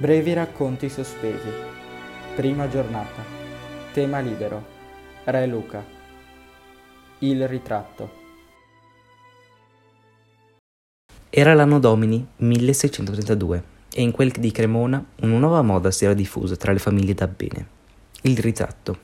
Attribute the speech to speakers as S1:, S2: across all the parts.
S1: Brevi racconti sospesi. Prima giornata. Tema libero. Re Luca. Il ritratto.
S2: Era l'anno domini 1632 e in quel di Cremona una nuova moda si era diffusa tra le famiglie da bene. Il ritratto.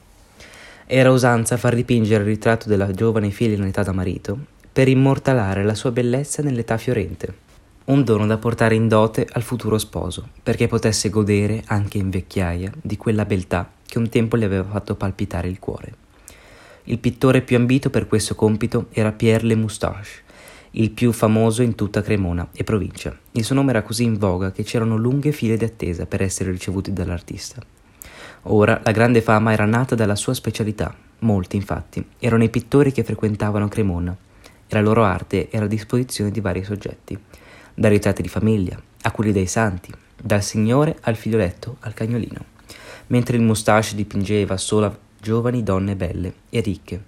S2: Era usanza far dipingere il ritratto della giovane figlia in età da marito per immortalare la sua bellezza nell'età fiorente un dono da portare in dote al futuro sposo, perché potesse godere, anche in vecchiaia, di quella beltà che un tempo gli aveva fatto palpitare il cuore. Il pittore più ambito per questo compito era Pierre Le Moustache, il più famoso in tutta Cremona e provincia. Il suo nome era così in voga che c'erano lunghe file di attesa per essere ricevuti dall'artista. Ora la grande fama era nata dalla sua specialità. Molti, infatti, erano i pittori che frequentavano Cremona e la loro arte era a disposizione di vari soggetti dai ritratti di famiglia a quelli dei santi, dal signore al figlioletto al cagnolino, mentre il mustache dipingeva solo giovani donne belle e ricche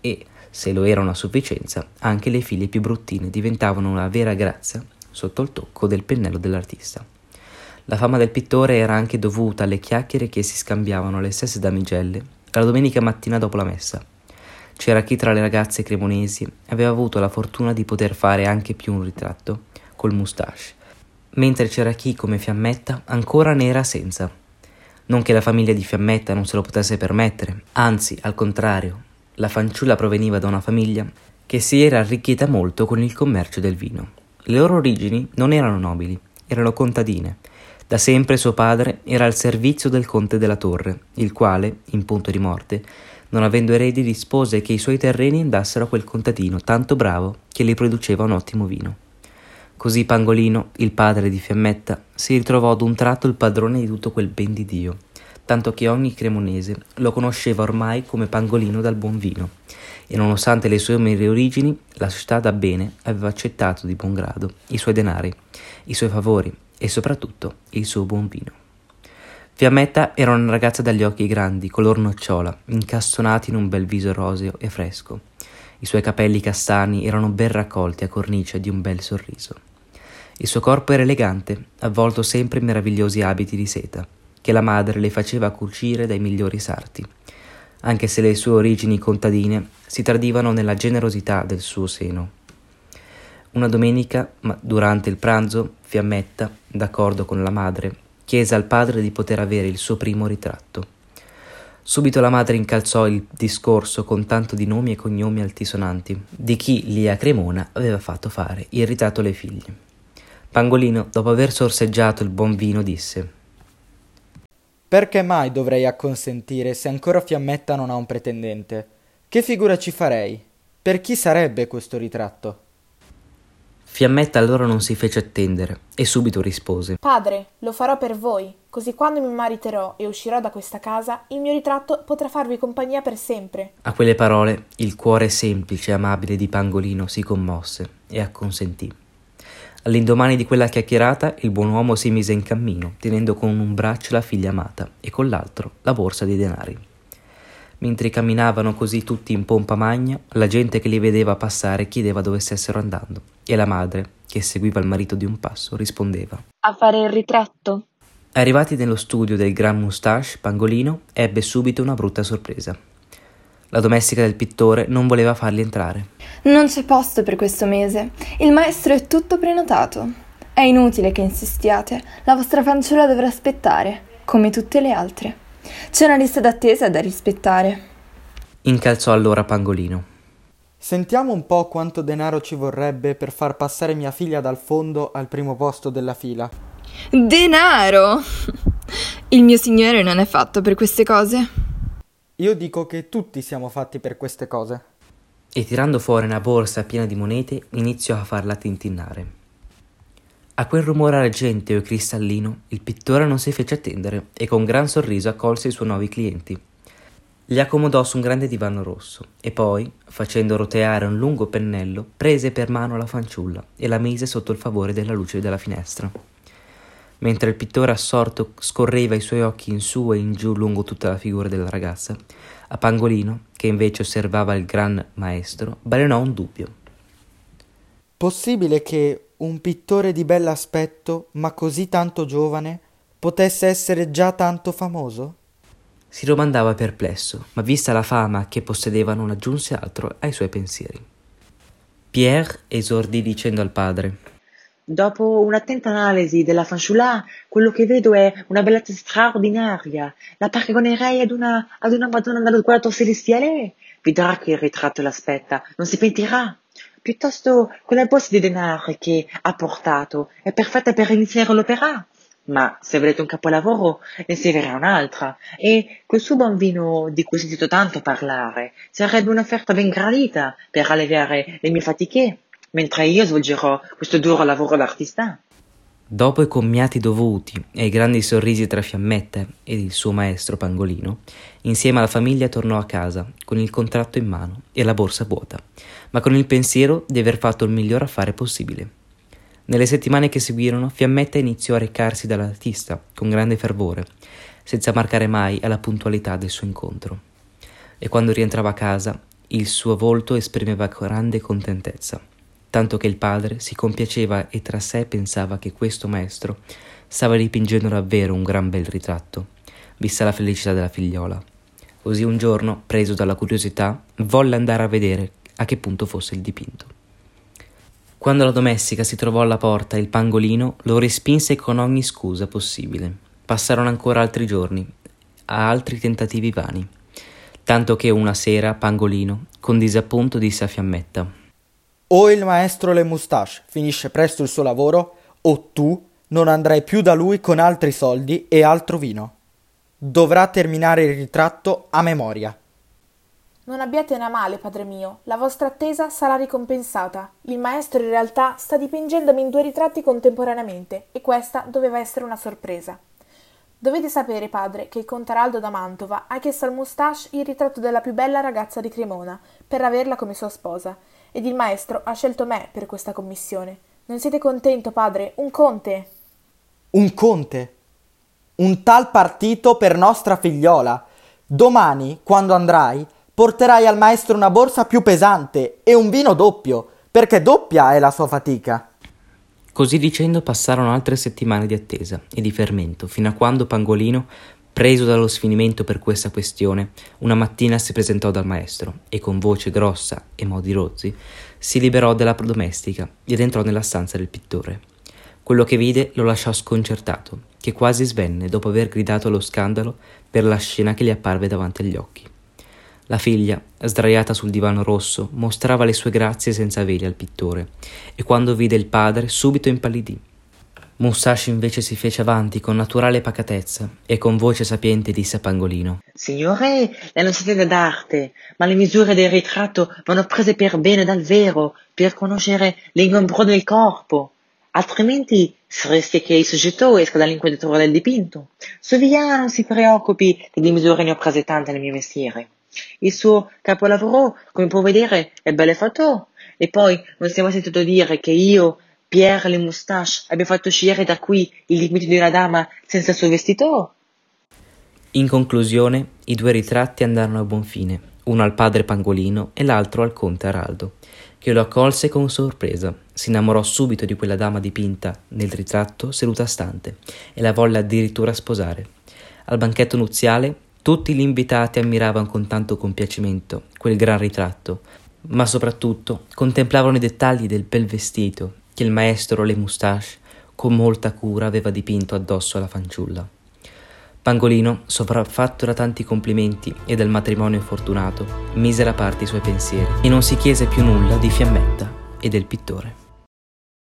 S2: e, se lo erano a sufficienza, anche le figlie più bruttine diventavano una vera grazia sotto il tocco del pennello dell'artista. La fama del pittore era anche dovuta alle chiacchiere che si scambiavano le stesse damigelle la domenica mattina dopo la messa. C'era chi tra le ragazze cremonesi aveva avuto la fortuna di poter fare anche più un ritratto col moustache, mentre c'era chi, come Fiammetta, ancora ne era senza. Non che la famiglia di Fiammetta non se lo potesse permettere, anzi, al contrario, la fanciulla proveniva da una famiglia che si era arricchita molto con il commercio del vino. Le loro origini non erano nobili, erano contadine. Da sempre suo padre era al servizio del conte della Torre, il quale, in punto di morte, non avendo eredi, rispose che i suoi terreni andassero a quel contadino tanto bravo che li produceva un ottimo vino. Così Pangolino, il padre di Fiammetta, si ritrovò ad un tratto il padrone di tutto quel ben di Dio, tanto che ogni cremonese lo conosceva ormai come Pangolino dal buon vino, e nonostante le sue umili origini, la società da bene aveva accettato di buon grado i suoi denari, i suoi favori e soprattutto il suo buon vino. Fiammetta era una ragazza dagli occhi grandi, color nocciola, incastonati in un bel viso roseo e fresco. I suoi capelli castani erano ben raccolti a cornice di un bel sorriso. Il suo corpo era elegante, avvolto sempre in meravigliosi abiti di seta, che la madre le faceva cucire dai migliori sarti, anche se le sue origini contadine si tradivano nella generosità del suo seno. Una domenica, durante il pranzo, Fiammetta, d'accordo con la madre, chiese al padre di poter avere il suo primo ritratto. Subito la madre incalzò il discorso con tanto di nomi e cognomi altisonanti, di chi lì a Cremona aveva fatto fare il ritratto alle figlie. Pangolino, dopo aver sorseggiato il buon vino, disse
S1: Perché mai dovrei acconsentire se ancora Fiammetta non ha un pretendente? Che figura ci farei? Per chi sarebbe questo ritratto?
S2: Fiammetta allora non si fece attendere e subito rispose
S3: Padre, lo farò per voi, così quando mi mariterò e uscirò da questa casa, il mio ritratto potrà farvi compagnia per sempre.
S2: A quelle parole il cuore semplice e amabile di Pangolino si commosse e acconsentì. All'indomani di quella chiacchierata, il buon uomo si mise in cammino, tenendo con un braccio la figlia amata e con l'altro la borsa di denari. Mentre camminavano così tutti in pompa magna, la gente che li vedeva passare chiedeva dove stessero andando, e la madre, che seguiva il marito di un passo, rispondeva:
S3: A fare il ritratto.
S2: Arrivati nello studio del Gran Moustache, Pangolino ebbe subito una brutta sorpresa. La domestica del pittore non voleva farli entrare.
S4: Non c'è posto per questo mese. Il maestro è tutto prenotato. È inutile che insistiate. La vostra fanciulla dovrà aspettare, come tutte le altre. C'è una lista d'attesa da rispettare.
S2: Incalzò allora Pangolino.
S1: Sentiamo un po' quanto denaro ci vorrebbe per far passare mia figlia dal fondo al primo posto della fila.
S4: Denaro! Il mio signore non è fatto per queste cose.
S1: Io dico che tutti siamo fatti per queste cose.
S2: E tirando fuori una borsa piena di monete, iniziò a farla tintinnare. A quel rumore argenteo e cristallino, il pittore non si fece attendere e con gran sorriso accolse i suoi nuovi clienti. Li accomodò su un grande divano rosso e poi, facendo roteare un lungo pennello, prese per mano la fanciulla e la mise sotto il favore della luce della finestra mentre il pittore assorto scorreva i suoi occhi in su e in giù lungo tutta la figura della ragazza, a Pangolino, che invece osservava il gran maestro, balenò un dubbio.
S1: Possibile che un pittore di bell'aspetto, ma così tanto giovane, potesse essere già tanto famoso?
S2: Si domandava perplesso, ma vista la fama che possedeva non aggiunse altro ai suoi pensieri. Pierre esordì dicendo al padre
S5: Dopo un'attenta analisi della fanciulla, quello che vedo è una bellezza straordinaria. La paragonerei ad una, ad una Madonna dallo quadro celestiale. Vedrà che il ritratto l'aspetta, non si pentirà. Piuttosto quella borsa di denaro che ha portato è perfetta per iniziare l'opera. Ma se volete un capolavoro ne servirà un'altra, e quel suo buon di cui ho sentito tanto parlare sarebbe un'offerta ben gradita per alleviare le mie fatiche mentre io svolgerò questo duro lavoro d'artista.
S2: Dopo i commiati dovuti e i grandi sorrisi tra Fiammetta ed il suo maestro Pangolino, insieme alla famiglia tornò a casa con il contratto in mano e la borsa vuota, ma con il pensiero di aver fatto il miglior affare possibile. Nelle settimane che seguirono, Fiammetta iniziò a recarsi dall'artista con grande fervore, senza marcare mai alla puntualità del suo incontro. E quando rientrava a casa, il suo volto esprimeva grande contentezza tanto che il padre si compiaceva e tra sé pensava che questo maestro stava dipingendo davvero un gran bel ritratto, vista la felicità della figliola. Così un giorno, preso dalla curiosità, volle andare a vedere a che punto fosse il dipinto. Quando la domestica si trovò alla porta il pangolino lo respinse con ogni scusa possibile. Passarono ancora altri giorni, a altri tentativi vani, tanto che una sera Pangolino, con disappunto, disse a Fiammetta
S1: o il maestro Le Moustache finisce presto il suo lavoro, o tu non andrai più da lui con altri soldi e altro vino. Dovrà terminare il ritratto a memoria.
S3: Non abbiatene a male, padre mio, la vostra attesa sarà ricompensata. Il maestro in realtà sta dipingendomi in due ritratti contemporaneamente e questa doveva essere una sorpresa. Dovete sapere, padre, che il conte Araldo da Mantova ha chiesto al Moustache il ritratto della più bella ragazza di Cremona per averla come sua sposa ed il maestro ha scelto me per questa commissione. Non siete contento, padre? Un conte.
S1: Un conte? Un tal partito per nostra figliola. Domani, quando andrai, porterai al maestro una borsa più pesante e un vino doppio, perché doppia è la sua fatica.
S2: Così dicendo passarono altre settimane di attesa e di fermento, fino a quando Pangolino Preso dallo sfinimento per questa questione, una mattina si presentò dal maestro e con voce grossa e modi rozzi si liberò della domestica ed entrò nella stanza del pittore. Quello che vide lo lasciò sconcertato, che quasi svenne dopo aver gridato allo scandalo per la scena che gli apparve davanti agli occhi. La figlia, sdraiata sul divano rosso, mostrava le sue grazie senza veli al pittore, e quando vide il padre subito impallidì Musashi invece si fece avanti con naturale pacatezza e con voce sapiente disse a Pangolino
S5: Signore, lei non si intende d'arte, ma le misure del ritratto vanno prese per bene dal vero, per conoscere l'ingombro del corpo. Altrimenti rischia che il soggetto esca dall'inquadratura del dipinto. Sovia non si preoccupi che di misure ne ho prese tante nel mio mestiere. Il suo capolavoro, come può vedere, è bello fatto. E poi non mai sentito dire che io Pierre le moustache abbia fatto uscire da qui il limite di una dama senza il suo vestito?
S2: In conclusione, i due ritratti andarono a buon fine, uno al padre Pangolino e l'altro al conte Araldo, che lo accolse con sorpresa. Si innamorò subito di quella dama dipinta nel ritratto seduta stante e la volle addirittura sposare. Al banchetto nuziale tutti gli invitati ammiravano con tanto compiacimento quel gran ritratto, ma soprattutto contemplavano i dettagli del bel vestito che il maestro Le Moustache con molta cura aveva dipinto addosso alla fanciulla. Pangolino, sopraffatto da tanti complimenti e del matrimonio fortunato, mise da parte i suoi pensieri e non si chiese più nulla di Fiammetta e del pittore.